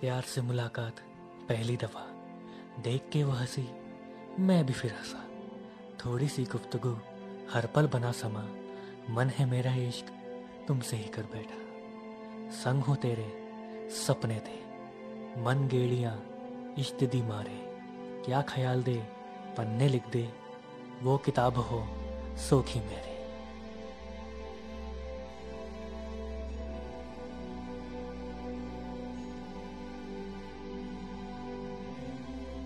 प्यार से मुलाकात, पहली दफ़ा। देख के वह हँसी, मैं भी फिर हंसा। थोड़ी सी गुफ्तगु, हर पल बना समा। मन है मेरा इश्क, तुमसे ही कर बैठा। संग हो तेरे, सपने थे मन गेड़िया, इश्त दी मारे। क्या ख्याल दे, पन्ने लिख दे। वो किताब हो, सोखी मेरे।